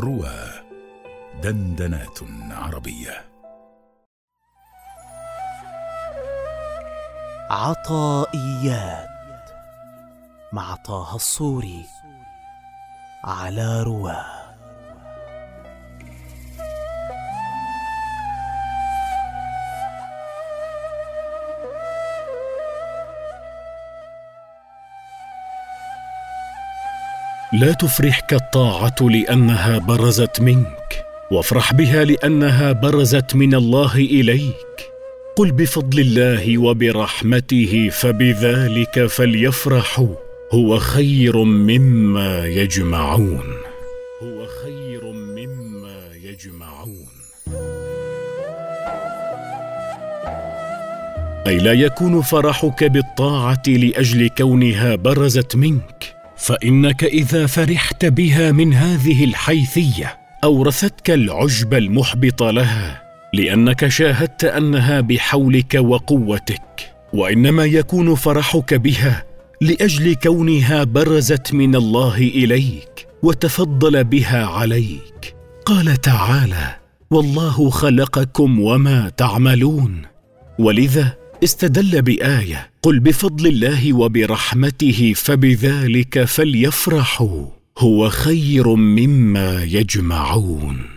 روى دندنات عربية. عطائيات مع طه الصوري على رواه. لا تفرحك الطاعة لأنها برزت منك وافرح بها لأنها برزت من الله إليك. قل بفضل الله وبرحمته فبذلك فليفرحوا. هو خير مما يجمعون. هو خير مما يجمعون. أي لا يكون فرحك بالطاعة لأجل كونها برزت منك. فإنك إذا فرحت بها من هذه الحيثية أورثتك العجب المحبط لها لأنك شاهدت أنها بحولك وقوتك وإنما يكون فرحك بها لأجل كونها برزت من الله إليك وتفضل بها عليك. قال تعالى والله خلقكم وما تعملون ولذا استدل بآية قل بفضل الله وبرحمته فبذلك فليفرحوا هو خير مما يجمعون.